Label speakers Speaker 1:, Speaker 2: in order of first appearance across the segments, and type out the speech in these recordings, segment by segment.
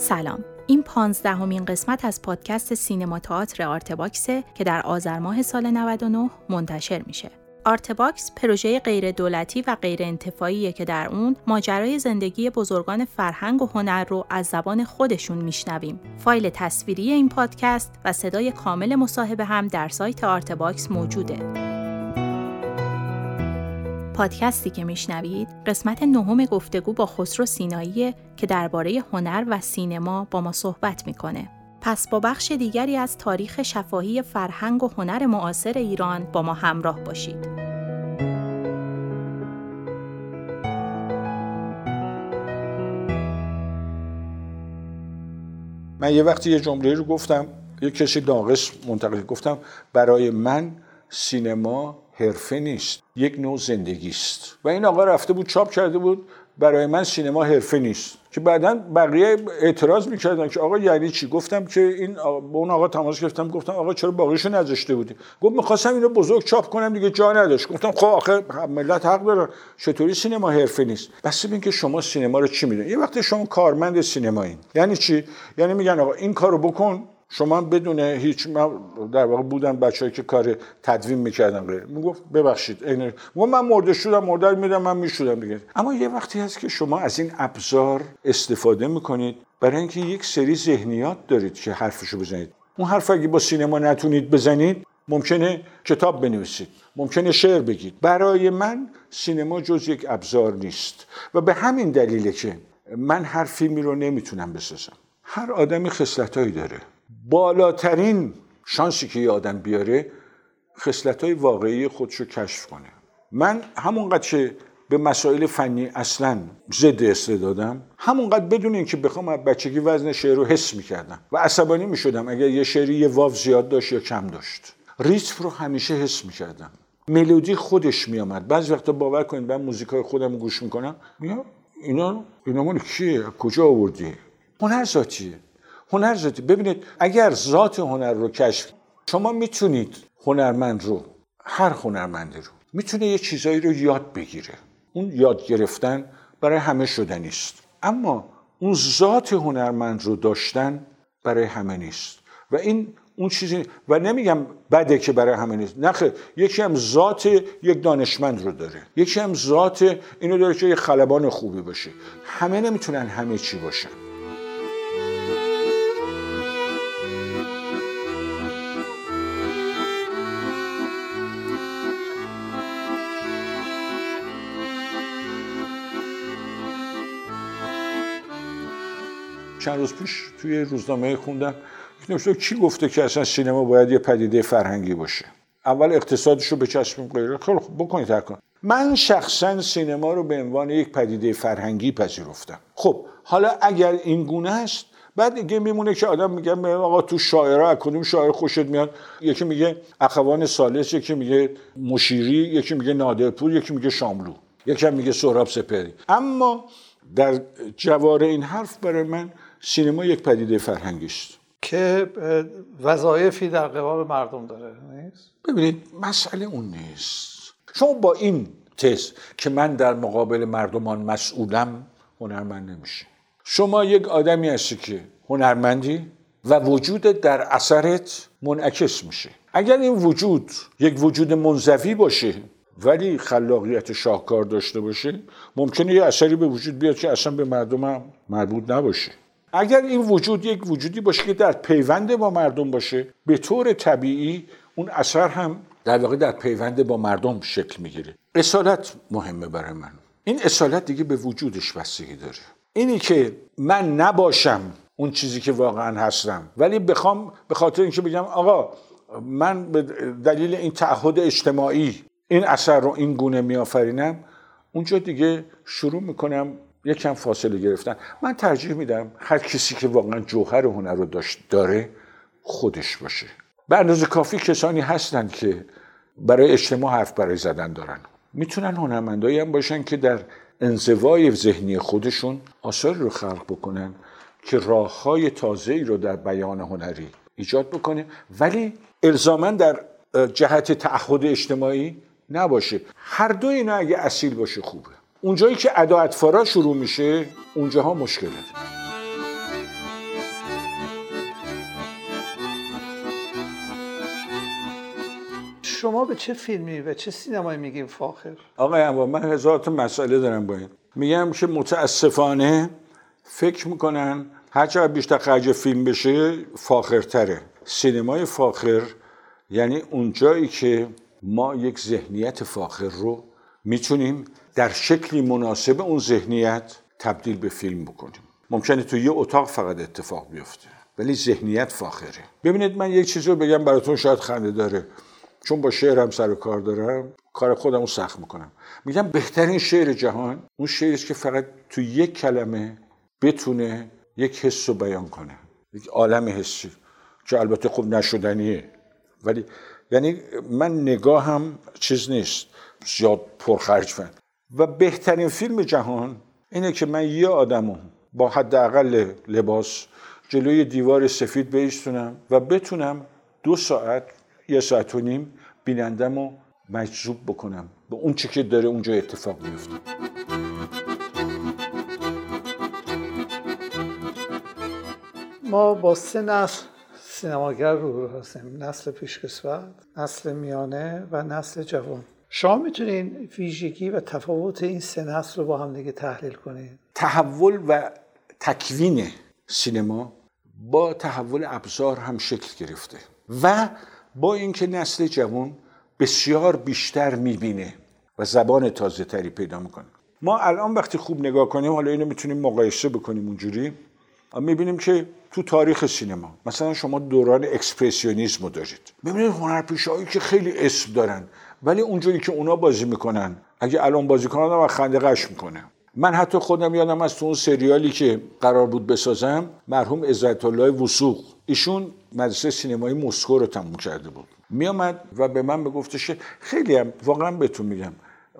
Speaker 1: سلام این پانزدهمین قسمت از پادکست سینما تئاتر آرتباکسه که در آذر ماه سال 99 منتشر میشه. آرتباکس پروژه غیر دولتی و غیر انتفاعیه که در اون ماجرای زندگی بزرگان فرهنگ و هنر رو از زبان خودشون میشنویم. فایل تصویری این پادکست و صدای کامل مصاحبه هم در سایت آرتباکس موجوده. پادکستی که میشنوید قسمت نهم گفتگو با خسرو سینایی که درباره هنر و سینما با ما صحبت می‌کنه. پس با بخش دیگری از تاریخ شفاهی فرهنگ و هنر معاصر ایران با ما همراه باشید.
Speaker 2: من یه وقتی یه جمله رو گفتم یه کسی ناقص منتقل گفتم برای من سینما حرفه نیست. یک نوع زندگی است و این آقا رفته بود چاپ کرده بود برای من سینما حرفه نیست. که بعدا بقیه اعتراض می‌کردن که آقا یعنی چی؟ گفتم که این به اون آقا تماس گرفتم گفتم آقا چرا باقیشو نذاشته بودی؟ گفت می‌خواستم اینو بزرگ چاپ کنم دیگه جا نداشت. گفتم خب آخه ملت حق داره. چطوری سینما حرفه نیست؟ بس ببین که شما سینما رو چی می‌دونید یه وقتی شما کارمند سینمایی یعنی چی؟ یعنی میگن آقا این کارو بکن. شما بدون هیچ من در واقع بودن بچه‌ای که کار تدوین می‌کردن غیر می‌گفت ببخشید عین من مرده شدم مرده میدم من میشودم دیگه. اما یه وقتی هست که شما از این ابزار استفاده می‌کنید برای اینکه یک سری ذهنیات دارید که حرفشو بزنید. اون حرف اگه با سینما نتونید بزنید ممکنه کتاب بنویسید ممکنه شعر بگید. برای من سینما جز یک ابزار نیست و به همین دلیله که من هر فیلمی رو نمی‌تونم بسازم. هر آدمی خصلتایی داره. بالاترین شانسی که یه آدم بیاره خصلت های واقعی خودشو کشف کنه. من همونقدر که به مسائل فنی اصلا ضد استعدادم همونقدر بدون اینکه بخوام از بچگی وزن شعر رو حس می‌کردم و عصبانی می‌شدم اگر یه شعری یه واو زیاد داشت یا کم داشت. ریتم رو همیشه حس می‌کردم. ملودی خودش میامد بعضی وقتا باور کنید من موزیکای خودم گوش می‌کنم. میگم اینا اینا مال کیه؟ کجا آوردی؟ هنر ذاتیه. هنر ذاتی. ببینید اگر ذات هنر رو کشف شما می‌تونید هنرمند رو هر هنرمندی رو می‌تونه یه چیزایی رو یاد بگیره. اون یاد گرفتن برای همه شده نیست. اما اون ذات هنرمند رو داشتن برای همه نیست. و این اون چیزی و نمیگم بده که برای همه نیست. نخه یکی هم ذات یک دانشمند رو داره. یکی هم ذات اینو داره که یه خلبان خوبی باشه. همه نمی‌تونن همه چی باشن. چند روز پیش توی روزنامه خوندم. نوشته کی گفته که اصلا سینما باید یه پدیده فرهنگی باشه؟ اول اقتصادش رو بچسبیم غیره. خیلی خوب بکنید من شخصا سینما رو به عنوان یک پدیده فرهنگی پذیرفتم. خب حالا اگر این گونه است بعد دیگه میمونه که آدم میگه آقا تو شاعرها از کدوم شاعر خوشت میاد؟ یکی میگه اخوان سالس یکی میگه مشیری یکی میگه نادرپور یکی میگه شاملو یکی میگه سهراب سپهری. اما در جوار این حرف برای من سینما یک پدیده فرهنگی است
Speaker 3: که وظایفی در قبال مردم داره نیست؟
Speaker 2: ببینید مسئله اون نیست. شما با این تز که من در مقابل مردمان مسئولم هنرمند نمیشه شما یک آدمی هستی که هنرمندی و وجود در اثرت منعکس میشه. اگر این وجود یک وجود منزوی باشه ولی خلاقیت شاهکار داشته باشه ممکنه یه اثری به وجود بیاد که اصلا به مردم مربوط نباشه. اگر این وجود یک وجودی باشه که در پیوند با مردم باشه به طور طبیعی اون اثر هم در واقع در پیوند با مردم شکل می‌گیره. اصالت مهمه برای من. این اصالت دیگه به وجودش بستگی داره. اینی که من نباشم اون چیزی که واقعا هستم ولی بخوام به خاطر اینکه بگم آقا من به دلیل این تعهد اجتماعی این اثر رو این گونه میآفرینم اونجا دیگه شروع می‌کنم یکم فاصله گرفتن. من ترجیح میدم هر کسی که واقعا جوهر هنر رو داشت داره خودش باشه. به اندازه کافی کسانی هستن که برای اجتماع حرف برای زدن دارن. می‌تونن هنرمندایی هم باشن که در انزوای ذهنی خودشون آثاری رو خلق بکنن که راه های تازه ای رو در بیان هنری ایجاد بکنه. ولی الزاما در جهت تعهد اجتماعی نباشه. هر دو اینا اگه اصیل باشه خوبه. اونجایی که ادا اطفارا شروع میشه اونجاها مشکله.
Speaker 3: شما به چه فیلمی و چه سینمایی میگیم فاخر؟
Speaker 2: آقای یعنی اما من هزار تا مسئله دارم با این. میگم که متاسفانه فکر می‌کنن هرچقدر بیشتر خرج فیلم بشه فاخرتره. سینمای فاخر یعنی اونجایی که ما یک ذهنیت فاخر رو می‌تونیم در شکلی مناسب اون ذهنیت تبدیل به فیلم بکنیم. ممکنه تو یه اتاق فقط اتفاق بیفته ولی ذهنیت فاخره. ببینید من یک چیزی رو بگم براتون شاید خنده داره. چون با شعرم سر و کار دارم کار خودم رو سخت می‌کنم. میگم بهترین شعر جهان اون شعری که فقط تو یک کلمه بتونه یک حس رو بیان کنه. یک عالم حسی که البته خوب نشدنیه. ولی یعنی من نگاهم چیز نیست. زیاد پرخرج فن و بهترین فیلم جهان اینه که من یه آدمو با حداقل لباس جلوی دیوار سفید بیستونم و بتونم دو ساعت یه ساعت و نیم بینندم رو مجذوب بکنم به اون چی که داره اونجا اتفاق میفته.
Speaker 3: ما با سه نسل سینماگر رو هستیم. نسل پیشکسوت نسل میانه و نسل جوان. شما می‌تونین ویژگی و تفاوت این سه نسل رو با هم دیگه تحلیل کنید
Speaker 2: تحول و تکوین سینما با تحول ابزار هم شکل گرفته و با اینکه نسل جوان بسیار بیشتر می‌بینه و زبان تازه تری پیدا می‌کنه. ما الان وقتی خوب نگاه کنیم حالا اینو می‌تونیم مقایسه بکنیم اونجوری می‌بینیم که تو تاریخ سینما مثلا شما دوران اکسپرسیونیسم رو دارید. ببینید هنرپیشهایی که خیلی اسم دارن. ولی اونجوری که اونا بازی می‌کنن اگه الان بازی کنن و خنده قش می‌کنه. من حتی خودم یادم از تو اون سریالی که قرار بود بسازم مرحوم عزت الله وسوق ایشون مدرسه سینمایی مسکو رو تموم کرده بود. میامد و به من بگفتش خیلی هم واقعا بهتون میگم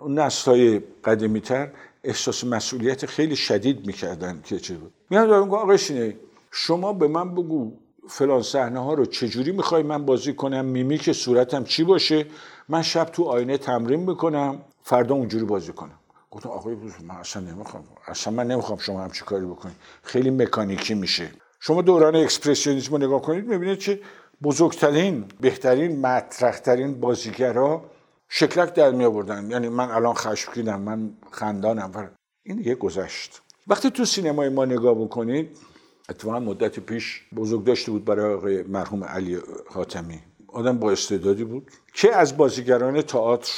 Speaker 2: نسل‌های قدیمی تر احساس مسئولیت خیلی شدید می‌کردن که چه بود. میاد میگم آقای سینه شما به من بگو فلان صحنه ها رو چجوری می‌خوای من بازی کنم؟ میمیک صورتم چی باشه؟ من شب تو آینه تمرین می‌کنم فردا اونجوری بازی کنم. گفتم آقای من اصلا نمی‌خوام اصلا من نمی‌خوام شما همچی کاری بکنید. خیلی مکانیکی میشه. شما دوران اکسپرسیونیسم رو نگاه کنید می‌بینید که بزرگترین بهترین مطرحترین بازیگرا شکلک در می آوردن یعنی من الان خشمگینم من خندانم. این دیگه گذشت. وقتی تو سینمای ما نگاه بکنید اتفاقا مدت پیش بزرگ داشته بود برای آقای مرحوم علی حاتمی. آدم با استعدادی بود که از بازیگران تئاتر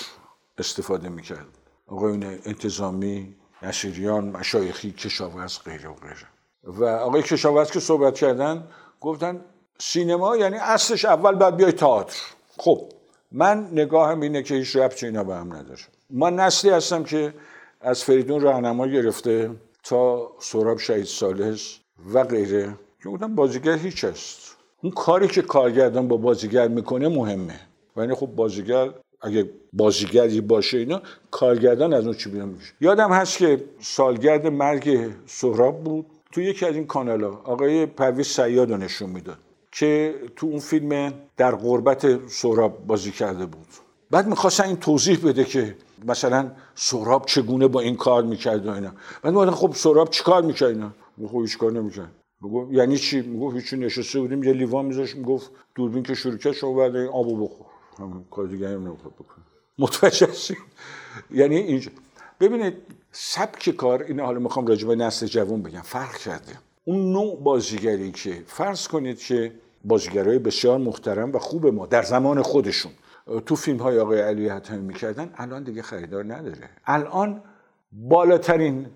Speaker 2: استفاده می‌کرد. آقایون انتظامی نشیریان مشایخی کشاورز غیره و غیره. و آقای کشاورز که صحبت کردن گفتن سینما یعنی اصلش اول باید بیای تئاتر. خب من نگاهم اینه که هیچ ربطی اینا به هم نداره. ما نسلی هستم که از فریدون راهنما گرفته تا سراب شهید سالس و غیره. که گفتم بازیگر هیچ است. اون کاری که کارگردان با بازیگر می‌کنه مهمه. و یعنی خب بازیگر اگه بازیگری باشه اینا کارگردان از اون چی بیان میشه. یادم هست که سالگرد مرگ سهراب بود. تو یکی از این کانال ها آقای پرویز سیاد نشون می‌داد که تو اون فیلم در غربت سهراب بازی کرده بود. بعد می‌خواستن این توضیح بده که مثلا سهراب چگونه با این کار می‌کرد و اینا. بعد خب سهراب چیکار می‌کرد اینا؟ خب هیچ کار نمی‌کرد. می‌گفت یعنی چی؟ می‌گفت هیچ نشسته بودیم یه لیوان میذاشت می‌گفت دوربین که شروع کرد شما بعد این آبو بخور. همون کار هم نمی‌خواد بکنه. متوجه یعنی اینجا. ببینید سبک کار این حالا می‌خوام راجع به نسل جوان بگم. فرق کرده. اون نوع بازیگری که فرض کنید که بازیگرای بسیار محترم و خوب ما در زمان خودشون تو فیلم های آقای علی حتمی می‌کردن الان دیگه خریدار نداره. الان بالاترین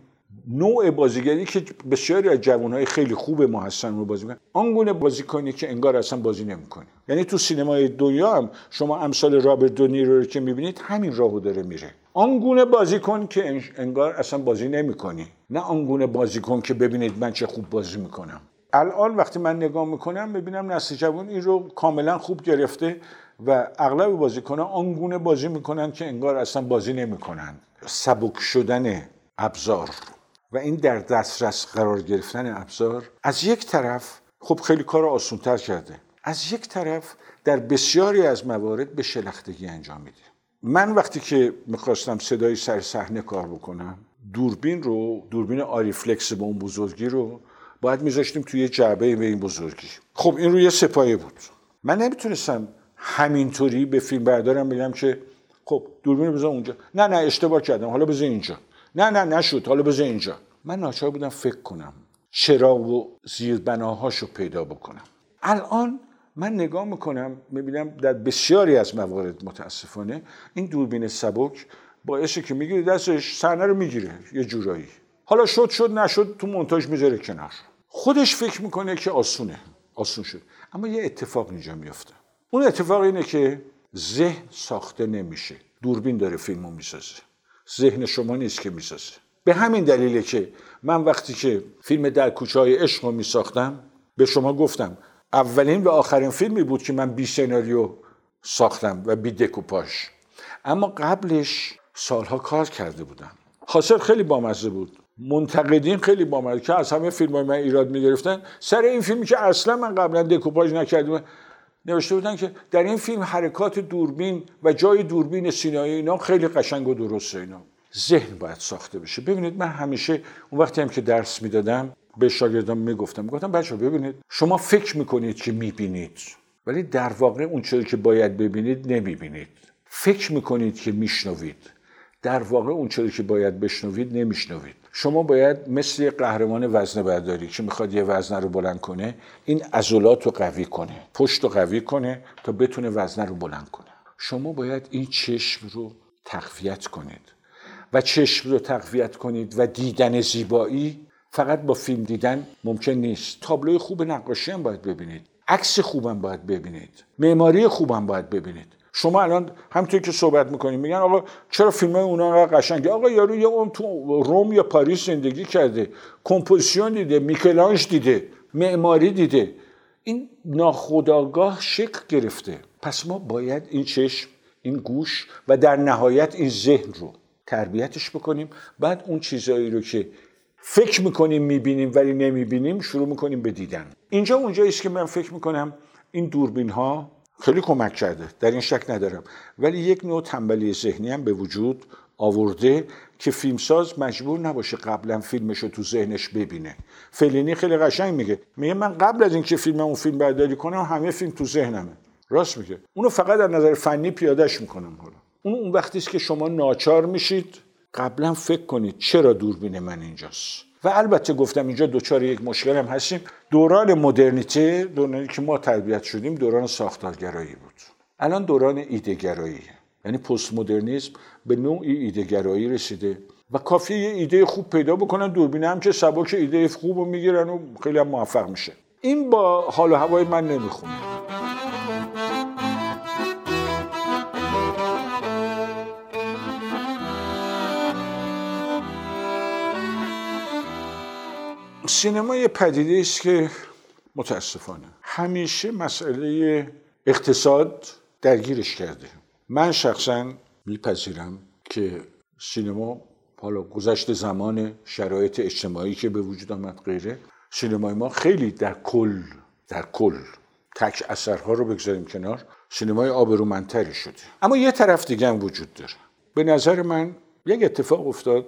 Speaker 2: نوع بازیگری که بسیاری از جوانهای خیلی خوب ما هستن رو بازی می‌کنن. آنگونه بازی کنی که انگار اصلا بازی نمی‌کنی یعنی تو سینمای دنیا هم شما امثال رابرت دونیرو رو که می‌بینید همین راهو داره میره. آنگونه بازی کن که انگار اصلا بازی نمی‌کنی نه آنگونه بازی کن که ببینید من چه خوب بازی می‌کنم. الان وقتی من نگاه می‌کنم می‌بینم نسل جوان این رو کاملا خوب گرفته و اغلب بازیکنان آنگونه بازی می‌کنن که انگار اصلا بازی نمی‌کنن. سبک شدن ابزار. و این در دسترس قرار گرفتن ابزار از یک طرف خب خیلی کار آسونتر کرده از یک طرف در بسیاری از موارد به شلختگی انجام میده. من وقتی که می‌خواستم صدای سر صحنه کار بکنم دوربین رو دوربین آریفلکس به اون بزرگی رو باید میذاشتیم توی جعبه به این بزرگی. خب این روی سپایه بود. من نمی‌تونستم همینطوری به فیلم بردارم بگم که خب دوربین بذار اونجا. نه نه اشتباه کردم. حالا بذار اینجا. نه نه نشد. حالا بذار اینجا. من ناچار بودم فکر کنم چراغ و زیربناهاشو پیدا بکنم. الان من نگاه می‌کنم می‌بینم در بسیاری از موارد متاسفانه این دوربین سبک باعثه که می‌گیره دستش صحنه رو می‌گیره یه جورایی. حالا شد شد نشد تو مونتاژ می‌ذاره کنار. خودش فکر می‌کنه که آسونه آسون شد. اما یه اتفاق اینجا میفته اون اتفاق اینه که ذهن ساخته نمیشه. دوربین داره فیلمو می‌سازه. ذهن شما نیست که می‌سازه. به همین دلیله که من وقتی که فیلم در کوچه های عشق رو میساختم به شما گفتم اولین و آخرین فیلمی بود که من بی سناریو ساختم و بی دکوپاش اما قبلش سالها کار کرده بودم. حاصل خیلی بامزه بود. منتقدین خیلی بامزه که از همه فیلم های من ایراد می‌گرفتن سر این فیلمی که اصلا من قبلا دکوپاژ نکردم نوشته بودن که در این فیلم حرکات دوربین و جای دوربین سینایی اینا خیلی قشنگ و درسته اینا. ذهن باید ساخته بشه. ببینید من همیشه اون وقتی هم که درس می‌دادم به شاگردان می‌گفتم می‌گفتم بچه ببینید شما فکر می‌کنید که می‌بینید ولی در واقع اون چیزی که باید ببینید نمی‌بینید. فکر می‌کنید که میشنوید. در واقع اون چیزی که باید بشنوید نمیشنوید. شما باید مثل قهرمان وزنه برداری که می‌خواد یه وزنه رو بلند کنه این عضلات رو قوی کنه پشت رو قوی کنه تا بتونه وزنه رو بلند کنه. شما باید این چشم رو تقویت کنید و چشم رو تقویت کنید و دیدن زیبایی فقط با فیلم دیدن ممکن نیست. تابلوی خوب نقاشی هم باید ببینید عکس خوبم باید ببینید معماری خوبم باید ببینید. شما الان همونطور که صحبت می‌کنیم میگن آقا چرا فیلم های اونا انقدر قشنگه؟ آقا یارو یه اون تو روم یا پاریس زندگی کرده composition دیده میکلانژ دیده معماری دیده. این ناخودآگاه شکل گرفته. پس ما باید این چشم این گوش و در نهایت این ذهن رو تربیتش بکنیم. بعد اون چیزایی رو که فکر می‌کنیم می‌بینیم ولی نمی‌بینیم شروع می‌کنیم به دیدن. اینجا اونجایی است که من فکر می‌کنم این دوربین ها خیلی کمک کرده. در این شک ندارم. ولی یک نوع تنبلی ذهنی هم به وجود آورده که فیلمساز مجبور نباشه قبلا فیلمش رو تو ذهنش ببینه. فلینی خیلی قشنگ میگه. میگه من قبل از اینکه فیلم اون فیلم برداری کنم همه فیلم تو ذهنمه. راست میگه. اونو فقط در نظر فنی پیادهش می‌کنم حالا. اون اون وقتی که شما ناچار میشید. قبلا فکر کنید چرا دوربین من اینجاست. و البته گفتم اینجا دوچار یک مشکل هم هستیم. دوران مدرنیته دورانی که ما تربیت شدیم دوران ساختارگرایی بود. الان دوران ایدهگرایی. یعنی پست مدرنیسم به نوعی ایدهگرایی رسیده و کافی یه ایده خوب پیدا بکنن دوربین هم که سبک ایده خوب رو می‌گیرن و خیلی هم موفق میشه. این با حال و هوای من نمی‌خونه. سینما یه پدیده است که متاسفانه همیشه مسئله اقتصاد درگیرش کرده. من شخصا میپذیرم که سینما حالا گذشت زمان شرایط اجتماعی که به وجود آمد غیره. سینمای ما خیلی در کل در کل تک اثرها رو بگذاریم کنار. سینمای آبرومندتری شده. اما یه طرف دیگه هم وجود داره. به نظر من یک اتفاق افتاد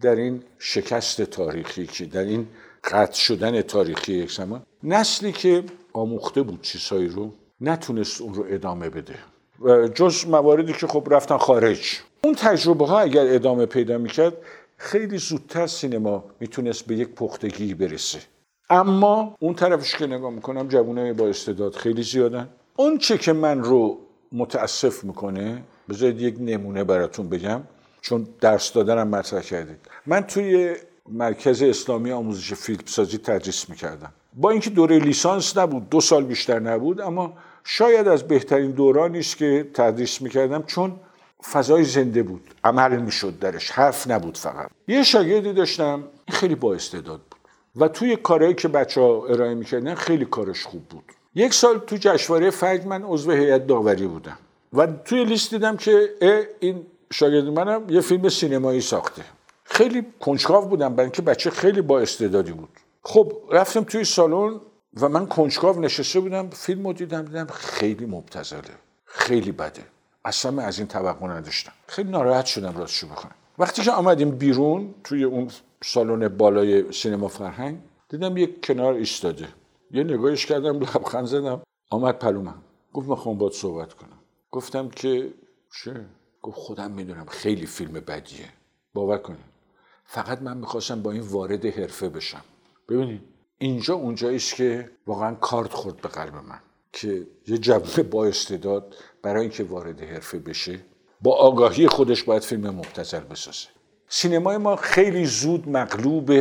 Speaker 2: در این شکست تاریخی که در این قطع شدن تاریخی یک زمان. نسلی که آموخته بود چیزهایی رو نتونست اون رو ادامه بده. جز مواردی که خب رفتن خارج. اون تجربه ها اگر ادامه پیدا می‌کرد خیلی زودتر سینما می‌تونست به یک پختگی برسه. اما اون طرفش که نگاه می‌کنم جوانای با استعداد خیلی زیادن. اون چه که من رو متاسف می‌کنه بذارید یک نمونه براتون بگم چون درس دادنم مطرح کردید. من توی مرکز اسلامی آموزش فیلمسازی تدریس می‌کردم. با اینکه دوره لیسانس نبود دو سال بیشتر نبود اما شاید از بهترین دورانی است که تدریس می‌کردم چون فضای زنده بود عمل می‌شد درش حرف نبود فقط. یه شاگردی داشتم خیلی با استعداد بود. و توی کارهایی که بچه ها ارائه می‌کردن خیلی کارش خوب بود. یک سال تو جشنواره فجر من عضو هیئت داوری بودم. و توی لیست دیدم که این شاگرد منم یه فیلم سینمایی ساخته. خیلی کنجکاو بودم برای اینکه بچه خیلی با استعدادی بود. خب رفتم توی سالن و من کنجکاو نشسته بودم فیلم رو دیدم دیدم خیلی مبتذله خیلی بده. اصلا من از این توقع نداشتم. خیلی ناراحت شدم راستشو بخوام وقتی که آمدیم بیرون توی اون سالن بالای سینما فرهنگ دیدم یک کنار ایستاده. یه نگاهش کردم لبخند زدم. آمد پلومم. گفت می‌خوام باید صحبت کنم. گفتم که چه؟ گفت خودم می‌دونم خیلی فیلم بدیه. باور کنید. فقط من می‌خواستم با این وارد حرفه بشم. ببینید اینجا اونجایی است که واقعا کارت خورد به قلب من که یه جوان با استعداد برای اینکه وارد حرفه بشه با آگاهی خودش باید فیلم مبتذل بسازه. سینمای ما خیلی زود مغلوب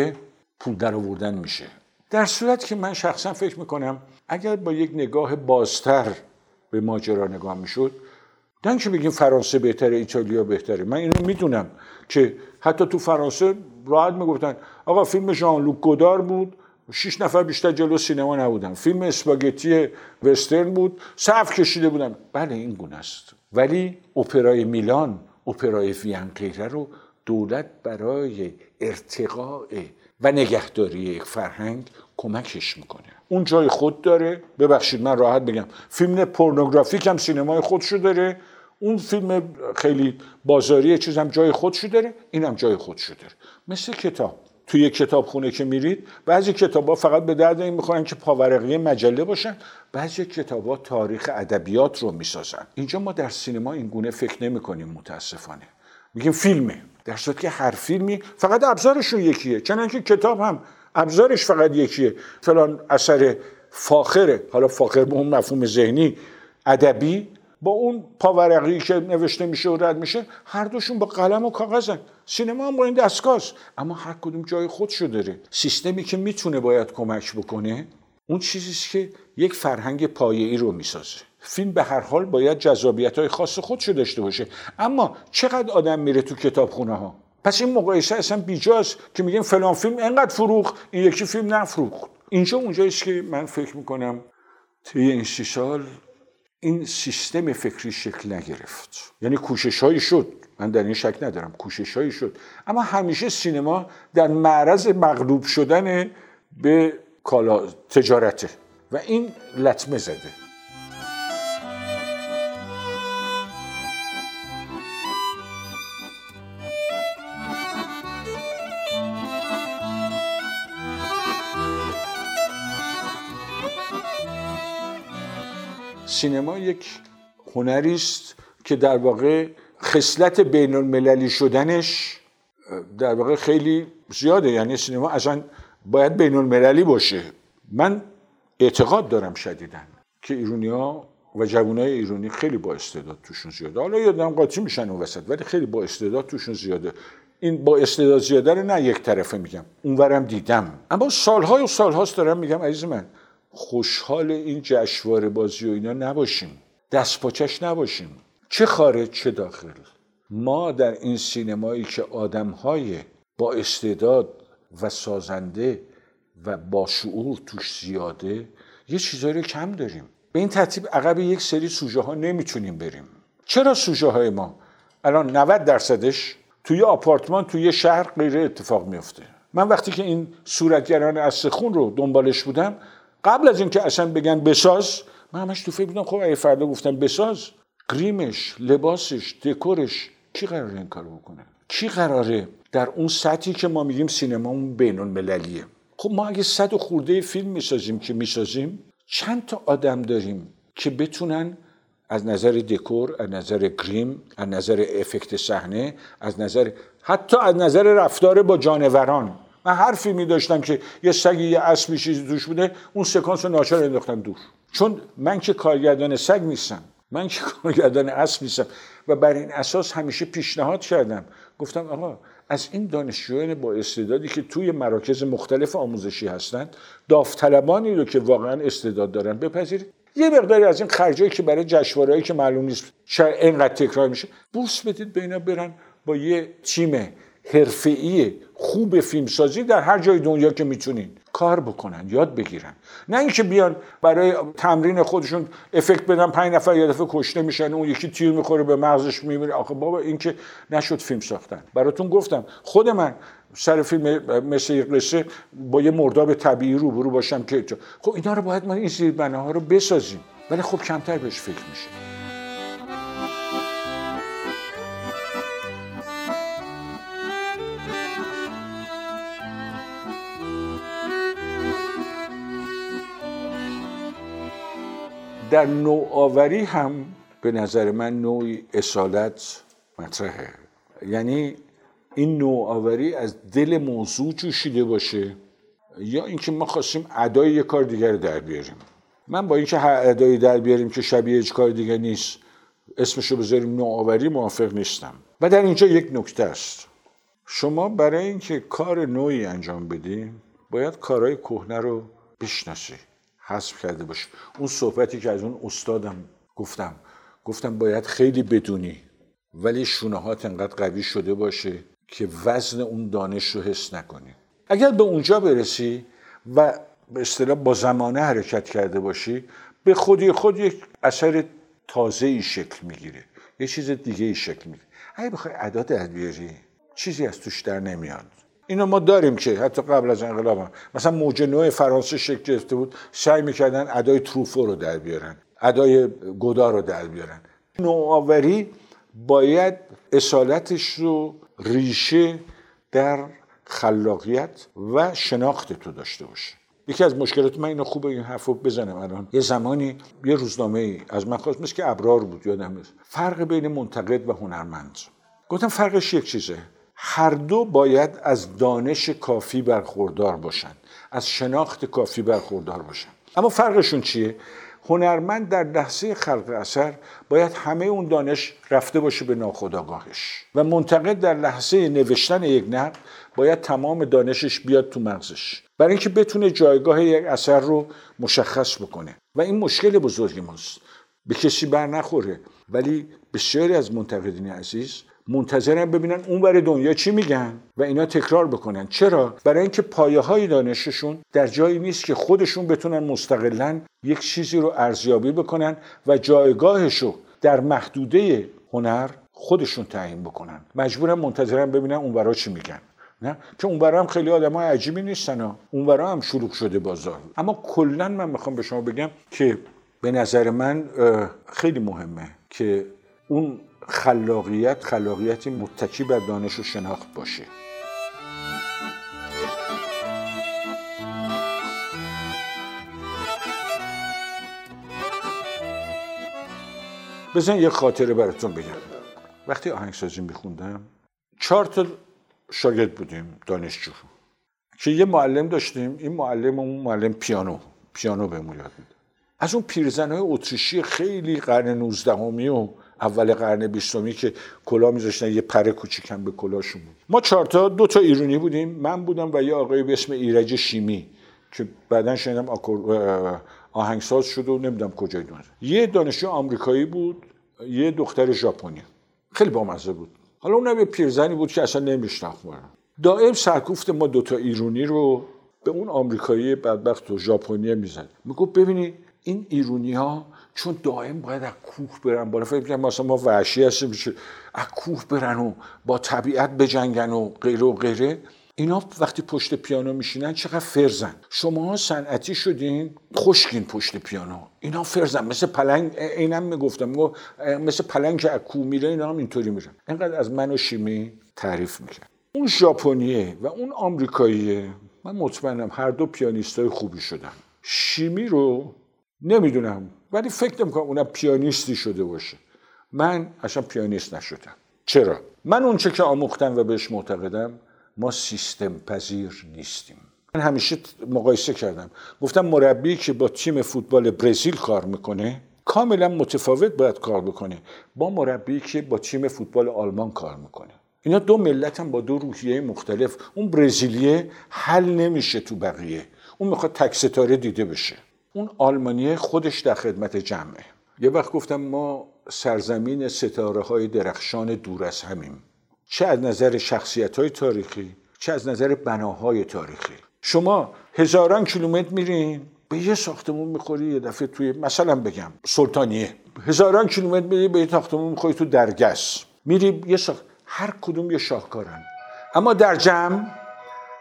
Speaker 2: پول در آوردن میشه. در صورت که من شخصا فکر می‌کنم اگر با یک نگاه بازتر به ماجرا نگاه می‌شد نه که بگیم فرانسه بهتره ایتالیا بهتره من اینو می‌دونم که حتی تو فرانسه راحت می‌گفتن آقا فیلم ژان لوک گودار بود. شش نفر بیشتر جلو سینما نبودن. فیلم اسپاگتی وسترن بود. صف کشیده بودن. بله این گونه است. ولی اپرای میلان اپرای وین رو دولت برای ارتقاء و نگهداری یک فرهنگ کمکش می‌کنه. اون جای خود داره. ببخشید من راحت بگم. فیلم پورنوگرافیک هم سینمای خودشو داره. اون فیلم خیلی بازاری چیزم جای خودشو داره اینم جای خودشو داره. مثل کتاب. توی کتابخونه که میرید بعضی کتابا فقط به درد این می‌خورن که پاورقی مجله باشن بعضی کتابا تاریخ ادبیات رو می‌سازن. اینجا ما در سینما این گونه فکر نمی‌کنیم متاسفانه. میگیم فیلمه. در صورتی که هر فیلمی فقط ابزارشون یکیه. چنانکه کتاب هم ابزارش فقط یکیه. فلان اثر فاخره حالا فاخر به اون مفهوم ذهنی ادبی با اون پاورقی که نوشته میشه و رد میشه هر دوشون با قلم و کاغذن. سینما هم با این دستگاه اما هر کدوم جای خودشو داره. سیستمی که می‌تونه باید کمک بکنه اون چیزیست که یک فرهنگ پایه‌ای رو می‌سازه. فیلم به هر حال باید جذابیت های خاص خودشو داشته باشه. اما چقدر آدم میره تو کتابخونه ها پس این مقایسه اصلا بیجاست که میگیم فلان فیلم انقدر فروخ این یکی فیلم نفروخت. اینجا اونجاییست که من فکر می‌کنم طی این سی سال این سیستم فکری شکل نگرفت. یعنی کوشش هایی شد. من در این شک ندارم. کوشش هایی شد. اما همیشه سینما در معرض مغلوب شدن به کالا تجارته. و این لطمه زده. سینما یک هنری است که در واقع خصلت بین المللی شدنش در واقع خیلی زیاده. یعنی سینما اصلا باید بین المللی باشه. من اعتقاد دارم شدیدن که ایرونی ها و جوان های ایرانی خیلی با استعداد توشون زیاده. حالا یادم قاطی میشن اون وسط ولی خیلی با استعداد توشون زیاده. این با استعداد زیاده رو نه یک طرفه میگم اونورم دیدم. اما سالهای و سالهاست دارم میگم عزیز من. خوشحال این جشواره بازی و اینا نباشیم. دست پاچش نباشیم. چه خارج چه داخل. ما در این سینمایی که آدمهای با استعداد و سازنده و با شعور توش زیاده یه چیزایی رو کم داریم. به این ترتیب عقب یک سری سوژه ها نمی‌تونیم بریم. چرا سوژه های ما؟ الان 90 درصدش توی آپارتمان توی شهر غیر اتفاق میفته من وقتی که این صورتگران از خون رو دنبالش بودم قبل از اینکه اصلا بگن بساز من همش تو فکر بودم خب اگه فردا گفتم بساز گریمش لباسش دکورش کی قراره این کارو بکنه؟ کی قراره در اون سطحی که ما میگیم سینما اون بین المللیه خب ما اگه صد و خورده فیلم می‌سازیم که می‌سازیم چند تا آدم داریم که بتونن از نظر دکور از نظر گریم از نظر افکت صحنه از نظر حتی از نظر رفتار با جانوران من هر فیلمی داشتم که یه سگی یه اسبی چیزی توش بوده اون سکانس رو ناچار انداختم دور. چون من که کارگردان سگ نیستم من که کارگردان اسب نیستم و بر این اساس همیشه پیشنهاد کردم. گفتم آقا از این دانشجویان با استعدادی که توی مراکز مختلف آموزشی هستند داوطلبانی رو که واقعا استعداد دارن بپذیرید. یه مقداری از این خرجایی که برای جشنواره‌ای که معلوم نیست شاید اینقدر تکرار میشه بورس بدید به اینا برن با یه تیم حرفه‌ای خوب فیلمسازی در هر جای دنیا که می‌تونین کار بکنن یاد بگیرن. نه اینکه بیان برای تمرین خودشون افکت بدن پنج نفر یه دفعه کشته میشن اون یکی تیر می‌خوره به مغزش میمیره آخه بابا این که نشد فیلم ساختن. براتون گفتم خود من سر فیلم مثل قصه با یه مرداب طبیعی روبرو باشم که خب اینا رو باید ما این زیربنه ها رو بسازیم. ولی خب کمتر بهش فکر میشه. در نوآوری هم به نظر من نوعی اصالت مطرحه. یعنی این نوآوری از دل موضوع جوشیده باشه یا اینکه ما خواستیم ادای یک کار دیگر رو در بیاریم. من با اینکه هر ادایی در بیاریم که شبیه هیچ کار دیگه نیست اسمش رو بذاریم نوآوری موافق نیستم. و در اینجا یک نکته است. شما برای اینکه کار نوعی انجام بدی باید کارهای کهنه رو بشناسی حذف کرده باشی اون صحبتی که از اون استادم گفتم گفتم باید خیلی بدونی ولی شونهات انقدر قوی شده باشه که وزن اون دانش رو حس نکنی. اگر به اونجا برسی و به اصطلاح با زمانه حرکت کرده باشی به خودی خود یک اثر تازه ای شکل می‌گیره. یه چیز دیگه ای شکل می‌گیره. اگه بخوای ادا در بیاری چیزی از توش در نمیاد. اینو ما داریم که حتی قبل از انقلاب هم. مثلا موج نوع فرانسه شکل گرفته بود سعی می‌کردن ادای تروفو رو در بیارن ادای گودا رو در بیارن. نوآوری باید اصالتش رو ریشه در خلاقیت و شناخت تو داشته باشه. یکی از مشکلات من اینو خوبه این حرفو بزنم الان. یه زمانی یه روزنامه ای از من خواست مثل که ابرار بود یادم نیست. فرق بین منتقد و هنرمند. گفتم فرقش یک چیزه. هر دو باید از دانش کافی برخوردار باشن از شناخت کافی برخوردار باشن اما فرقشون چیه؟ هنرمند در لحظه خلق اثر باید همه اون دانش رفته باشه به ناخودآگاهش و منتقد در لحظه نوشتن یک نقد باید تمام دانشش بیاد تو مغزش برای اینکه بتونه جایگاه یک اثر رو مشخص بکنه. و این مشکل بزرگی ماست. به کسی بر نخوره. ولی بسیاری از منتقدین عزیز منتظرن ببینن اون برای دنیا چی میگن و اینا تکرار بکنن. چرا؟ برای اینکه پایه های دانششون در جایی نیست که خودشون بتونن مستقلا یک چیزی رو ارزیابی بکنن و جایگاهش رو در محدوده هنر خودشون تعیین بکنن. مجبورن منتظرن ببینن اون برای چی میگن. نه؟ که اون هم خیلی آدم های عجیبی نیستن ها. اون هم شلوغ شده بازار. اما کلا من می‌خوام به شما بگم که به نظر من خیلی مهمه که اون خلاقیت خلاقیتی متکی بر دانش و شناخت باشه. بزن یه خاطره براتون بگم. وقتی آهنگسازی میخوندم چهار تا شاگرد بودیم دانشجو. که یه معلم داشتیم این معلم اون معلم پیانو. پیانو بهمون یاد میده از اون پیرزن های اتریشی خیلی قرن 19 و اول قرن بیستمی که کلا میذاشتن یه پره کوچیکم به کلاشون بود. ما چهارتا دو تا ایرونی بودیم. من بودم و یه آقای به اسم ایرج شیمی که بعدا شنیدم آهنگساز شد و نمی‌دونم کجای دنیا یه دانشجو آمریکایی بود یه دختر ژاپنی. خیلی بامزه بود. حالا اونم یه پیرزنی بود که اصلا نمیشناخت دائم سرکوفت ما دوتا ایرونی رو به اون آمریکایی بدبخت و ژاپنی می‌زد. می‌گفت ببینی این ایرونی ها چون دائم باید از کوه برن بالا. فکر کنم مثلا ما وحشی هستیم از کوه برن و با طبیعت بجنگن و غیره و غیره. اینا وقتی پشت پیانو میشینن چقدر فرزن شما صنعتی شدین خشکین پشت پیانو. اینا فرزن مثل پلنگ اینم می‌گفتم. مثل پلنگ که از کوه میره اینا هم اینطوری میرن. اینقدر از من و شیمی تعریف میکن اون ژاپنیه و اون آمریکاییه. من مطمئنم هر دو پیانیستای خوبی شدن. شیمی رو نمی‌دونم. ولی فکر نمی‌کنم اونم پیانیستی شده باشه. من اصلا پیانیست نشدم. چرا؟ من اونچه که آموختم و بهش معتقدم ما سیستم پذیر نیستیم. من همیشه مقایسه کردم. گفتم مربی که با تیم فوتبال برزیل کار می‌کنه کاملا متفاوت باید کار بکنه. با مربی که با تیم فوتبال آلمان کار می‌کنه. اینا دو ملت هم با دو روحیه مختلف. اون برزیلیه حل نمیشه تو بقیه. اون می‌خواد تک ستاره دیده بشه. اون آلمانیه خودش در خدمت جمعه. یه وقت گفتم ما سرزمین ستاره های درخشان دور از همیم. چه از نظر شخصیت های تاریخی چه از نظر بناهای تاریخی. شما هزاران کیلومتر میرین به یه ساختمون می‌خوری یه دفعه توی مثلا بگم سلطانیه. هزاران کیلومتر میری به یه ساختمون می‌خوری تو درگس. میری یه ساخت هر کدوم یه شاهکارن. اما در جمع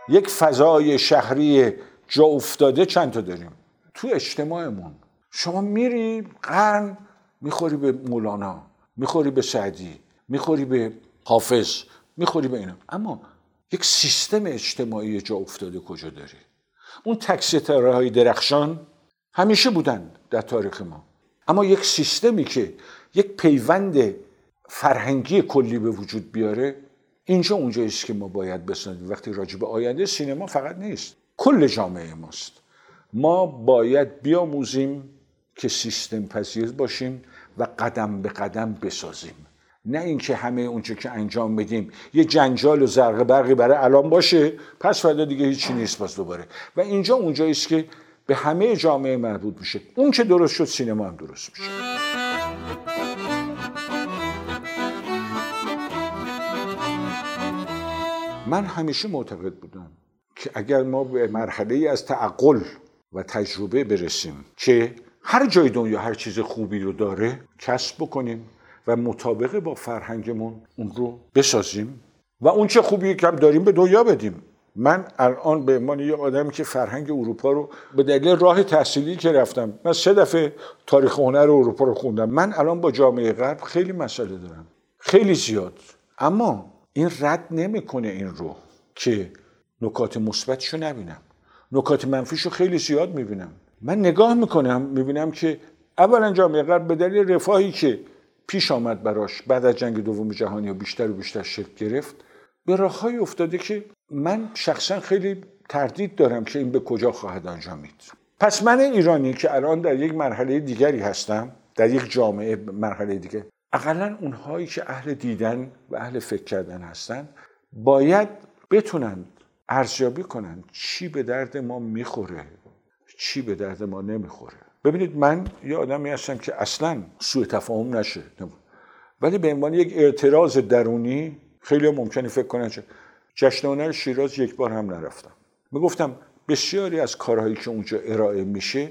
Speaker 2: یک فضای شهری جا افتاده چند تا داریم؟ تو اجتماعمون. شما میری قرن می‌خوری به مولانا می‌خوری به سعدی می‌خوری به حافظ می‌خوری به اینا. اما یک سیستم اجتماعی جا افتاده کجا داری اون تک های درخشان همیشه بودن در تاریخ ما. اما یک سیستمی که یک پیوند فرهنگی کلی به وجود بیاره اینجا اونجایی است که ما باید بسازیم. وقتی راجع به آینده سینما فقط نیست. کل جامعه ماست. ما باید بیاموزیم که سیستم پذیر باشیم و قدم به قدم بسازیم. نه اینکه همه اونچه که انجام میدیم یه جنجال و زرق برقی برای الان باشه پس فردا دیگه هیچی نیست باز دوباره. و اینجا اونجایی است که به همه جامعه مربوط میشه. اون که درست شد سینما هم درست میشه. من همیشه معتقد بودم که اگر ما به مرحله از تعقل و تجربه برسیم که هر جای دنیا هر چیز خوبی رو داره کسب بکنیم و مطابقه با فرهنگمون اون رو بسازیم. و اون چه خوبی که داریم به دنیا بدیم. من الان به عنوان یه آدمی که فرهنگ اروپا رو به دلیل راه تحصیلی که رفتم من سه دفعه تاریخ هنر اروپا رو خوندم. من الان با جامعه غرب خیلی مسئله دارم. خیلی زیاد. اما این رد نمی‌کنه این رو که نکات مثبتشو نبینم. نکات منفیشو خیلی زیاد می‌بینم. من نگاه می‌کنم می‌بینم که اولا جامعه غرب به دلیل رفاهی که پیش آمد براش بعد از جنگ دوم جهانی و بیشتر و بیشتر شکل گرفت به راههایی افتاده که من شخصا خیلی تردید دارم که این به کجا خواهد انجامید. پس من ایرانی که الان در یک مرحله دیگری هستم در یک جامعه مرحله دیگه اقلا اونهایی که اهل دیدن و اهل فکر کردن هستن باید بتونن ارزیابی کنن. چی به درد ما می‌خوره؟ چی به درد ما نمی‌خوره؟ ببینید من یه آدمی هستم که اصلا سوء تفاهم نشه. ولی به عنوان یک اعتراض درونی خیلی ممکنه فکر کنن جشن هنر شیراز یک بار هم نرفتم. می‌گفتم بسیاری از کارهایی که اونجا ارائه میشه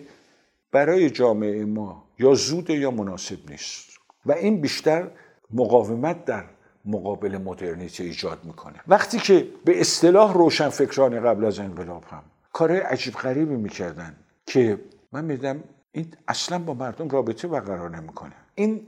Speaker 2: برای جامعه ما یا زود یا مناسب نیست. و این بیشتر مقاومت در مقابل مدرنیته ایجاد می‌کنه. وقتی که به اصطلاح روشنفکران قبل از انقلاب هم کارهای عجیب غریبی می‌کردن که من میدم این اصلا با مردم رابطه برقرار نمی‌کنه. این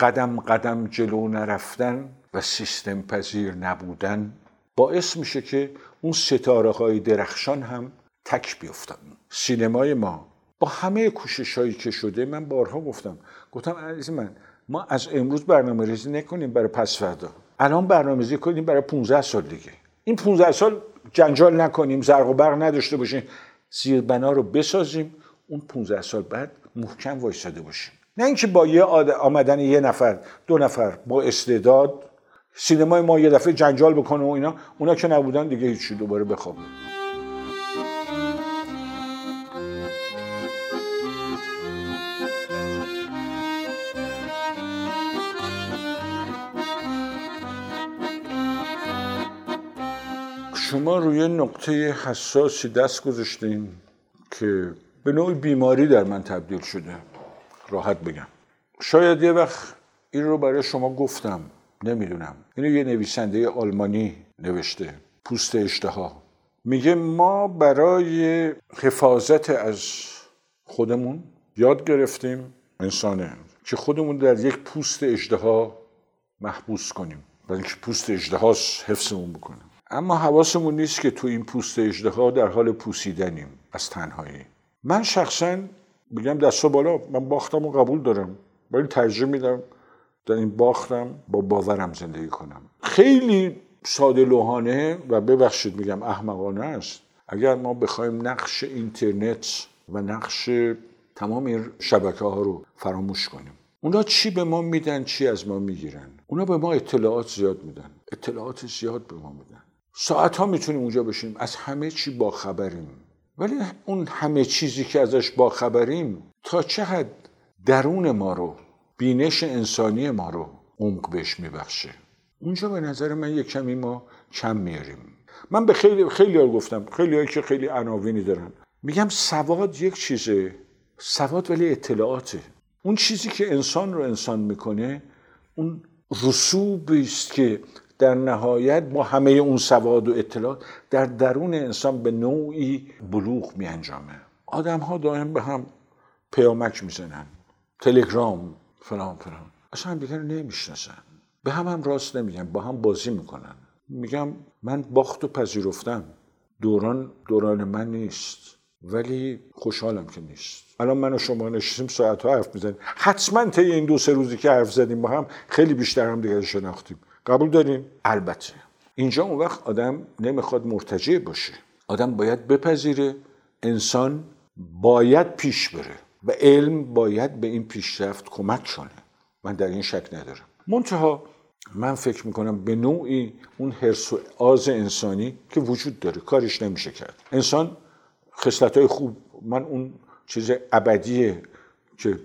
Speaker 2: قدم قدم جلو نرفتن و سیستم پذیر نبودن باعث میشه که اون ستاره های درخشان هم تک بیفتن. سینمای ما با همه کوشش هایی که شده من بارها گفتم. گفتم عزیز من ما از امروز برنامه ریزی نکنیم برای پس فردا. الان برنامه ریزی کنیم برای 15 سال دیگه. این 15 سال جنجال نکنیم زرق و برق نداشته باشیم. زیربنا رو بسازیم. اون 15 سال بعد محکم وایساده باشیم. نه اینکه با یه آمدن یه نفر دو نفر با استعداد سینمای ما یه دفعه جنجال بکنه و اینا اونا که نبودن دیگه هیچی دوباره بخواب شما روی نقطه حساسی دست گذاشتین که به نوعی بیماری در من تبدیل شده. راحت بگم. شاید یه وقت این رو برای شما گفتم. نمی‌دونم. اینو یه نویسنده آلمانی نوشته. پوست اشتها. میگه ما برای حفاظت از خودمون یاد گرفتیم انسانه که خودمون در یک پوست اجدها محبوس کنیم. برای اینکه پوست اجدهاست حفظمون بکنیم اما حواسمون نیست که تو این پوست اجدها در حال پوسیدنیم از تنهایی. من شخصا میگم دستا بالا من باختم و قبول دارم. ولی ترجیح میدم در این باختم با باورم زندگی کنم. خیلی ساده لوحانه و ببخشید میگم احمقانه است. اگر ما بخوایم نقش اینترنت و نقش تمام این شبکه ها رو فراموش کنیم اونا چی به ما میدن چی از ما می‌گیرن؟ اونا به ما اطلاعات زیاد میدن. اطلاعات زیاد به ما میدن. ساعت ها می‌تونیم اونجا بشیم از همه چی با خبریم ولی اون همه چیزی که ازش با خبریم تا چه حد درون ما رو بینش انسانی ما رو عمق بهش میبخشه. اونجا به نظر من یک کمی ما کم میاریم من به خیلی خیلی ها گفتم. خیلی هایی که خیلی عناوینی دارن. میگم سواد یک چیزه. سواد ولی اطلاعاته. اون چیزی که انسان رو انسان می‌کنه اون رسوبی است که در نهایت با همه اون سواد و اطلاعات در درون انسان به نوعی بلوغ می انجامه آدم ها دائم به هم پیامک می‌زنن. تلگرام فلان فلان. اصلا هم دیگر نمی‌شناسن. به هم هم راست نمیگن با هم بازی می‌کنن. میگم من باخت و پذیرفتم. دوران دوران من نیست ولی خوشحالم که نیست. الان من و شما نشستیم ساعت ها حرف می‌زنیم. حتما طی این دو سه روزی که حرف زدیم با هم خیلی بیشتر هم دیگه شناختیم. قبول داریم؟ البته. اینجا اون وقت آدم نمی‌خواد مرتجع باشه. آدم باید بپذیره. انسان باید پیش بره و علم باید به این پیشرفت کمک کنه. من در این شک ندارم. منتها من فکر می‌کنم به نوعی اون حرس و آز انسانی که وجود داره کارش نمیشه کرد. انسان خصلت های خوب من اون چیز ابدیه که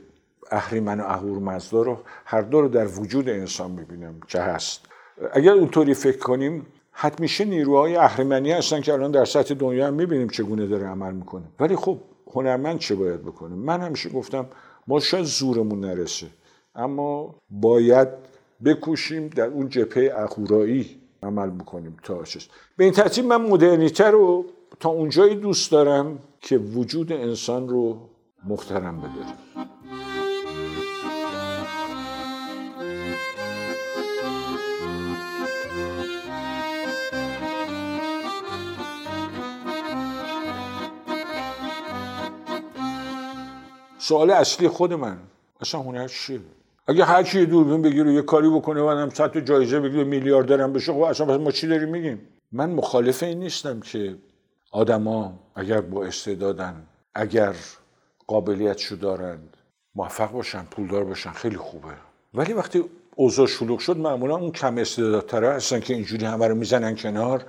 Speaker 2: اهریمن و اهورمزدا رو هر دو رو در وجود انسان می‌بینم که هست. اگر اونطوری فکر کنیم حتمیشه نیروهای اهریمنی هستن که الان در سطح دنیا هم می‌بینیم چگونه داره عمل می‌کنه. ولی خب هنرمند چه باید بکنه؟ من همیشه گفتم ما شاید زورمون نرسه اما باید بکوشیم در اون جپه اخورایی عمل بکنیم تا به این ترتیب من مدرنیته رو تا اونجایی دوست دارم که وجود انسان رو محترم بداریم سوال اصلی خود من. اصلا هنر چیه؟ اگه هر کی دوربین بگیره یه کاری بکنه و هم صد جایزه بگیره میلیاردرم بشه خب اصلا ما چی داریم میگیم؟ من مخالف این نیستم که آدما اگر با استعدادن اگر قابلیتشو دارند موفق باشن پولدار باشن خیلی خوبه. ولی وقتی اوضاع شلوغ شد معمولا اون کم استعدادتره هستن که اینجوری همه رو می‌زنن کنار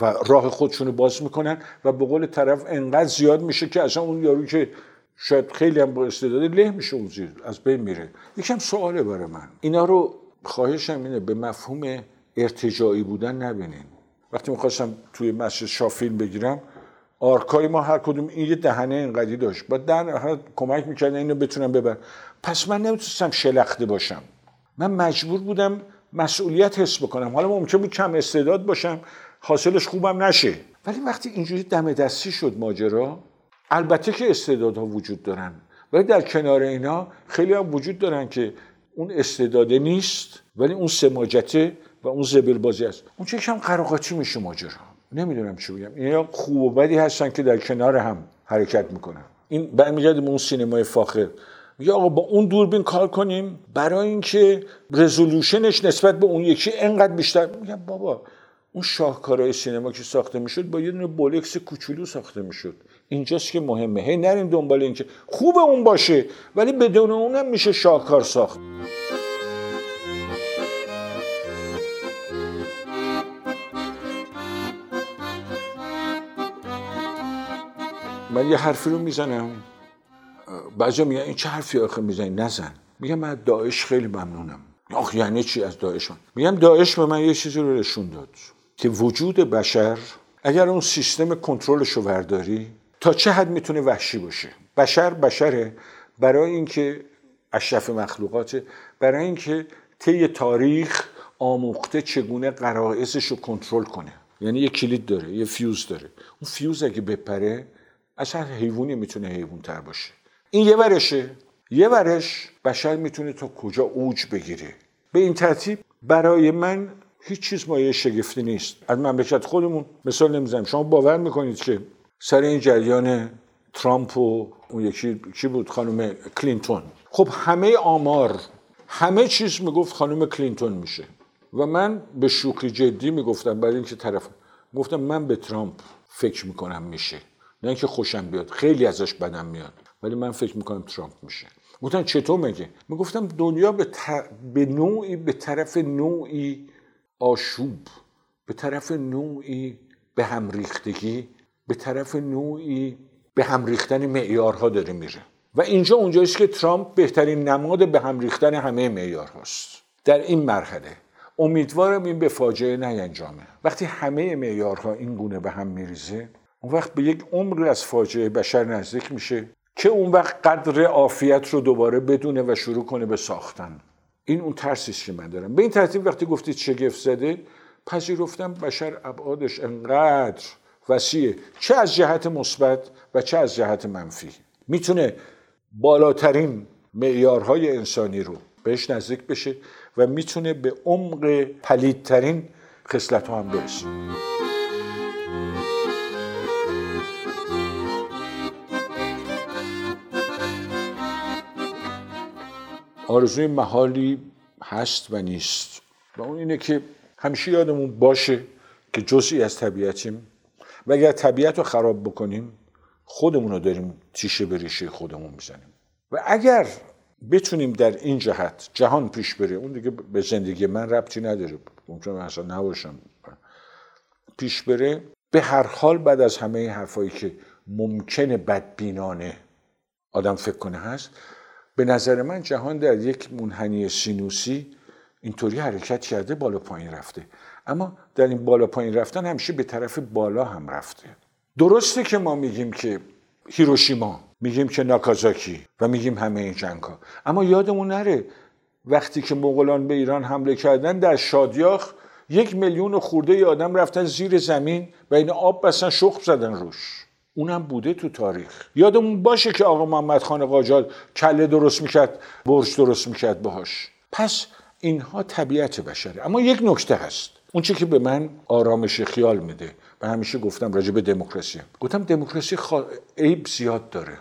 Speaker 2: و راه خودشونو باز می‌کنن و به قول طرف انقدر زیاد میشه که اصلا اون یارو که شاید خیلی هم با استعداد له میشه اون زیر از بین میره. یکم سواله برای من. اینا رو خواهشم اینه به مفهوم ارتجاعی بودن نبینین. وقتی می‌خواستم توی مسجد شاه فیلم بگیرم آرکای ما هر کدوم این یه دهنه اینقدی داشت. با در کمک می‌کردن اینو بتونم ببر پس من نمی‌تونستم شلخته باشم. من مجبور بودم مسئولیت حس بکنم. حالا ممکن بود کم استعداد باشم حاصلش خوبم نشه. ولی وقتی اینجوری دم دستی شد ماجرا البته که استعدادها وجود دارن. ولی در کنار اینا خیلی هم وجود دارن که اون استعداده نیست ولی اون سماجته و اون زبل بازی است اون چه کم قراقاتی میشه ماجرا؟ نمی‌دونم چی بگم اینا خوب و بدی هستن که در کنار هم حرکت می‌کنن. این برمیگرده به اون سینمای فاخر. میگه آقا با اون دوربین کار کنیم برای اینکه رزولوشنش نسبت به اون یکی انقدر بیشتر. میگم بابا اون شاهکارهای سینما که ساخته می‌شد با یه دونه بولکس کوچولو ساخته می‌شد. اینجاست که مهمه. هی نریم دنبال اینکه خوب اون باشه ولی بدون اونم میشه شاهکار ساخت. من یه حرفی رو می‌زنم. بعضی میگن این چه حرفی آخه می‌زنی؟ نزن. میگم من داعش خیلی ممنونم. آخ یعنی چی از داعش میگم داعش به من یه چیزی رو نشون داد. که وجود بشر اگر اون سیستم کنترلش رو ورداری تا چه حد می‌تونه وحشی باشه؟ بشر بشره برای اینکه اشرف مخلوقاته برای اینکه طی تاریخ آموخته چگونه قرائزش رو کنترل کنه. یعنی یه کلید داره یه فیوز داره. اون فیوز اگه بپره اصلا حیوانی می‌تونه حیوان تر باشه. این یه ورشه. یه ورش بشر می‌تونه تا کجا اوج بگیره. به این ترتیب برای من هیچ چیز مایه شگفتی نیست. از مملکت خودمون مثال نمی‌زنم. شما باور می‌کنید که سر این جریان ترامپ و اون یکی کی بود؟ خانم کلینتون. خب همه آمار همه چیز می‌گفت خانم کلینتون میشه. و من به شوخی جدی می‌گفتم برای اینکه طرف گفتم من به ترامپ فکر می‌کنم میشه. نه اینکه خوشم بیاد خیلی ازش بدم میاد. ولی من فکر می‌کنم ترامپ میشه. گفتن چطور مگه؟ می‌گفتم دنیا به, به نوعی به طرف نوعی آشوب به طرف نوعی به هم ریختگی به طرف نوعی به هم ریختن معیارها داره میره. و اینجا اونجاییست که ترامپ بهترین نماد به هم ریختن همه معیارهاست در این مرحله امیدوارم این به فاجعه نینجامه وقتی همه معیارها این گونه به هم میریزه اون وقت به یک عمر از فاجعه بشر نزدیک میشه که اون وقت قدر عافیت رو دوباره بدونه و شروع کنه به ساختن. این اون ترسی که من دارم. به این ترتیب وقتی گفتید شگفت زده پذیرفتم بشر ابعادش انقدر وسیعه. چه از جهت مثبت و چه از جهت منفی. می‌تونه بالاترین معیارهای انسانی رو بهش نزدیک بشه و می‌تونه به عمق پلیدترین خصلت ها هم برسه. آرزوی محالی هست و نیست. و اون اینه که همیشه یادمون باشه که جزئی از طبیعتیم. و اگر طبیعت رو خراب بکنیم خودمون رو داریم تیشه به ریشه خودمون می‌زنیم. و اگر بتونیم در این جهت جهان پیش بره اون دیگه به زندگی من ربطی نداره. ممکنه اصلا نباشم. پیش بره به هر حال بعد از همه حرفایی که ممکنه بدبینانه آدم فکر کنه هست به نظر من جهان در یک منحنی سینوسی اینطوری حرکت کرده بالا پایین رفته. اما در این بالا پایین رفتن همیشه به طرف بالا هم رفته. درسته که ما میگیم که هیروشیما میگیم که ناکازاکی و میگیم همه این جنگ ها اما یادمون نره وقتی که مغولان به ایران حمله کردن در شادیاخ یک میلیون خورده ای آدم رفتن زیر زمین و این آب بستن شخم زدن روش. اونم بوده تو تاریخ. یادمون باشه که آقا محمد خان قاجار کله درست می‌کرد برج درست می‌کرد باهاش. پس اینها طبیعت بشره. اما یک نکته هست. اون چی که به من آرامش خیال میده. و همیشه گفتم راجع به دموکراسی. گفتم دموکراسی خوا... عیب زیاد داره.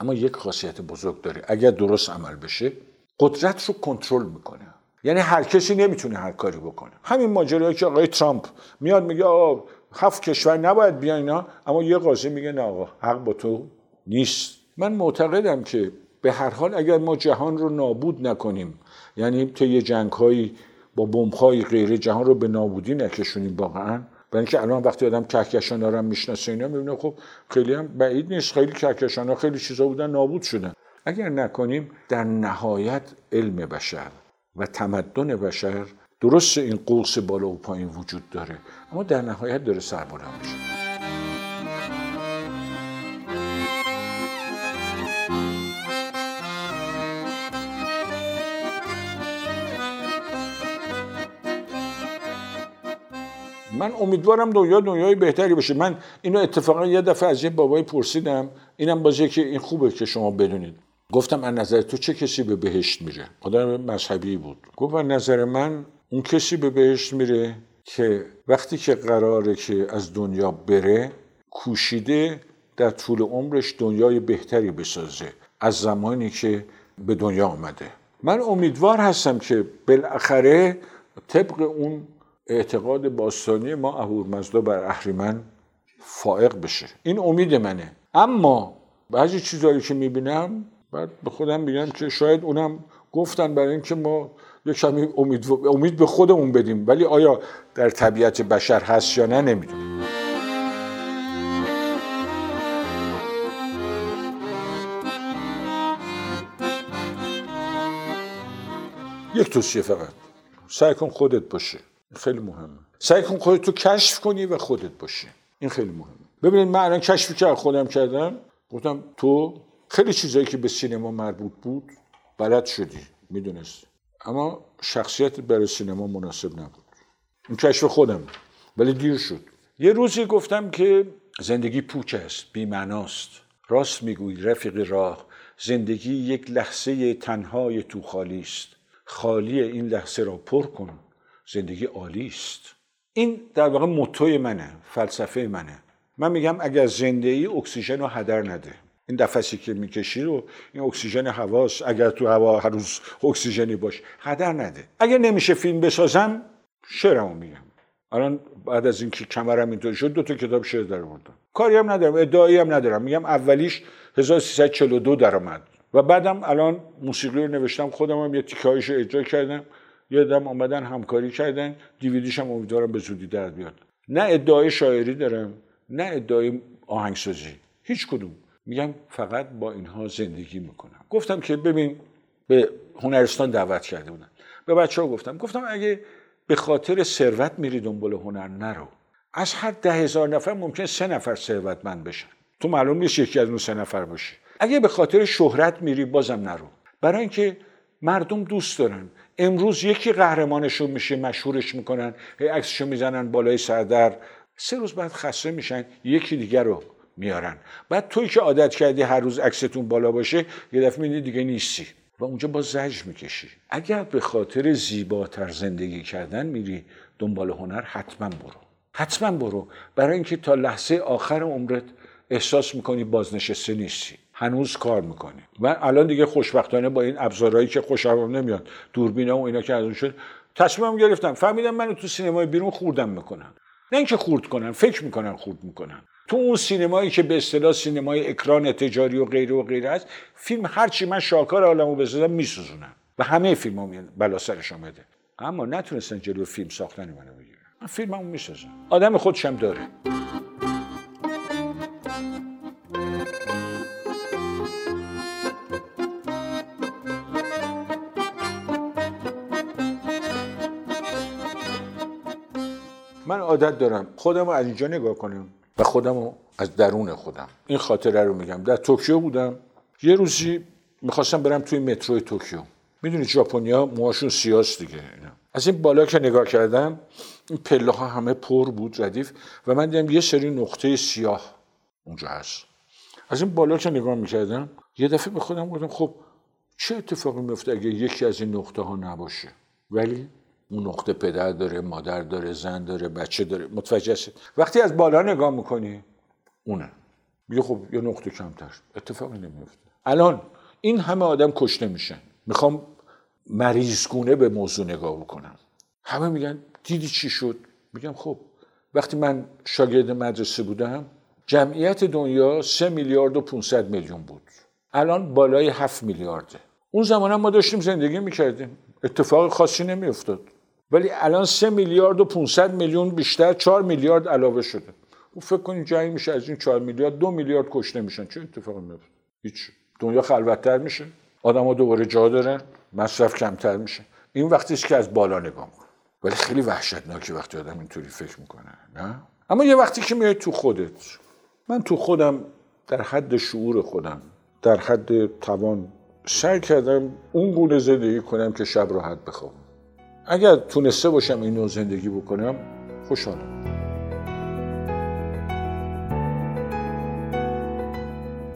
Speaker 2: اما یک خاصیت بزرگ داره. اگر درست عمل بشه قدرت رو کنترل می‌کنه. یعنی هر کسی نمی‌تونه هر کاری بکنه. همین ماجرایی که آقای ترامپ میاد میگه آقا هفت کشور نباید بیان اینا اما یه قاضی میگه نه آقا حق با تو نیست. من معتقدم که به هر حال اگر ما جهان رو نابود نکنیم یعنی طی جنگ هایی با بمب های غیره جهان رو به نابودی نکشونیم واقعا. برای اینکه الان وقتی آدم کهکشان ها رو می‌شناسه اینا می‌بینه خب خیلی هم بعید نیست. خیلی کهکشان ها خیلی چیزا بودن نابود شدن. اگر نکنیم در نهایت علم بشر و تمدن بشر درست این قوس بالا و پایین وجود داره اما در نهایت داره سربلند میشه. من امیدوارم دنیا دنیای بهتری بشه من اینو اتفاقا یه دفعه از یه بابایی پرسیدم اینم بازی که این خوبه که شما بدونید. گفتم از نظر تو چه کسی به بهشت میره؟ آدم مذهبی بود. گفت از نظر من اون کسی به بهشت میره که وقتی که قراره که از دنیا بره کوشیده در طول عمرش دنیای بهتری بسازه از زمانی که به دنیا آمده. من امیدوار هستم که بالاخره طبق اون اعتقاد باستانی ما اهورمزدا بر اهریمن فائق بشه. این امید منه. اما بعضی چیزهایی که می‌بینم بعد به خودم میگم که شاید اونم گفتن برای اینکه ما یه کمی امید, امید به خودمون بدیم. ولی آیا در طبیعت بشر هست یا نه نمی‌دونیم یک توصیه فقط. سعی کن خودت باشه خیلی مهمه. سعی کن خودت تو کشف کنی و خودت باشی. این خیلی مهمه. ببینید من الان کشفی که خودم کردم. گفتم تو خیلی چیزایی که به سینما مربوط بود بلد شدی. می‌دونست اما شخصیت برای سینما مناسب نبود. این کشف خودم ولی دیر شد. یه روزی گفتم که زندگی پوچ است بیمعناست. راست می‌گویی رفیق راه زندگی یک لحظه تنهای تو خالی است. خالی این لحظه را پر کن زندگی عالی است. این در واقع موتوی منه فلسفه منه. من میگم اگر زنده ای اکسیژن رو هدر نده. این نفسی که می‌کشی رو این اکسیژن هواست. اگر تو هوا هر روز اکسیژنی باش هدر نده. اگر نمیشه فیلم بسازم شعرمو میگم. الان بعد از اینکه کمرم اینطور شد دو تا کتاب شعر در آوردم. کاری هم ندارم ادعایی هم ندارم. میگم اولیش 1342 درآمد و بعدم الان موسیقی رو نوشتم خودم هم یه اجرا کردم. یه دم آمدن همکاری کردن. دیویدیش هم امیدوارم به زودی در بیاد. نه ادعای شاعری دارم نه ادعای آهنگسازی. هیچ کدوم. میگم فقط با اینها زندگی می‌کنم. گفتم که ببین به هنرستان دعوت کرده بودن به بچه ها گفتم گفتم اگه به خاطر ثروت میری دنبال هنر نرو. از هر ده هزار نفر ممکن سه نفر ثروتمند بشن. تو معلوم نیست یکی از اون سه نفر باشی اگه به خاطر شهرت میری بازم نرو. برای اینکه مردم دوست دارن. امروز یکی قهرمانشون میشه مشهورش می‌کنن عکسشو می‌زنن بالای سردر. سه روز بعد خسته میشن یکی دیگر رو میارن. بعد توی که عادت کردی هر روز عکستون بالا باشه یه دفعه میدی دیگه نیستی. و اونجا با زجر می‌کشی. اگر به خاطر زیباتر زندگی کردن میری دنبال هنر حتما برو. حتما برو. برای اینکه تا لحظه آخر عمرت احساس می‌کنی بازنشسته نیستی. هنوز کار می‌کنیم و الان دیگه خوشبختانه با این ابزارهایی که خوشم نمیاد. دوربین و اینا که از اون شد. تصمیمم گرفتم. فهمیدم منو تو سینمای بیرون خوردم می‌کنن. نه اینکه خورد کنن فکر می‌کنن خورد می‌کنن. تو اون سینمایی که به اصطلاح سینمای اکران تجاری و غیره و غیره است فیلم هرچی من شاکار عالمو بزنم میسوزونم. و همه فیلم هم بلا سرش آمده. اما نتونستن جلو فیلم ساختن منو بگیرن. من فیلممو می‌سازم. آدم خودشم داره. عادت دارم. خودم رو از اینجا نگاه کنم. و خودم رو از درون خودم. این خاطره رو میگم. در توکیو بودم. یه روزی می‌خواستم برم توی مترو توکیو. می‌دونی ژاپنیا موهاشون سیاست دیگه. اینا. از این بالا که نگاه کردم این پله ها همه پر بود ردیف. و من دیدم یه سری نقطه سیاه اونجا هست. از این بالا که نگاه می‌کردم یه دفعه به خودم گفتم خب چه اتفاقی میفته اگه یکی از این نقطه ها نباشه؟ ولی اون نقطه پدر داره مادر داره زن داره بچه داره. متوجه هست وقتی از بالا نگاه می‌کنی اونه. میگه خب یه نقطه کمتر اتفاقی نمیفته الان این همه آدم کشته میشن. می‌خوام مریضگونه به موضوع نگاه بکنم. همه میگن دیدی چی شد؟ میگم خب وقتی من شاگرد مدرسه بودم جمعیت دنیا سه میلیارد و 500 میلیون بود. الان بالای هفت میلیارده. اون زمان هم ما داشتیم زندگی می‌کردیم. اتفاق خاصی نمیافتاد. ولی الان سه میلیارد و 500 میلیون بیشتر 4 میلیارد علاوه شده. و فکر کنید جنگ میشه از این 4 میلیارد دو میلیارد کشته میشن. چه اتفاقی میفته؟ هیچ. دنیا خلوتتر میشه. آدم‌ها دوباره جا دارن. مصرف کمتر میشه. این وقتی است که از بالا نگاه می‌کنه ولی خیلی وحشتناکه وقتی آدم اینطوری فکر می‌کنه نه؟ اما یه وقتی که میای تو خودت من تو خودم در حد شعور خودم در حد توان سعی کردم اون گونه زندگی کنم که شب راحت بخوابم. اگر تونسته باشم این نوع زندگی بکنم خوشحالم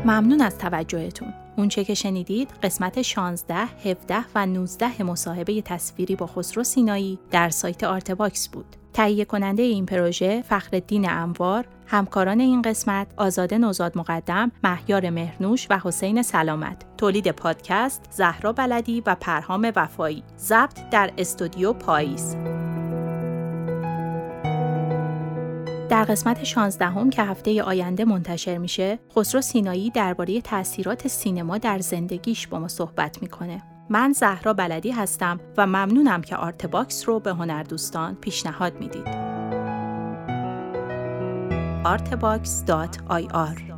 Speaker 1: ممنون از توجهتون. اونچه که شنیدید قسمت 16, 17 و 19 مصاحبه تصویری با خسرو سینایی در سایت آرتباکس بود. تهیه کننده این پروژه فخرالدین انوار، همکاران این قسمت آزاده نوزاد مقدم، مهیار مهرنوش و حسین سلامت. تولید پادکست زهرا بلدی و پرهام وفایی. ضبط در استودیو پاییز. در قسمت 16 هم که هفته آینده منتشر میشه، خسرو سینایی درباره تاثیرات سینما در زندگیش با ما صحبت می‌کنه. من زهرا بلدی هستم و ممنونم که آرتباکس رو به هنردوستان پیشنهاد می‌دید. artbox.ir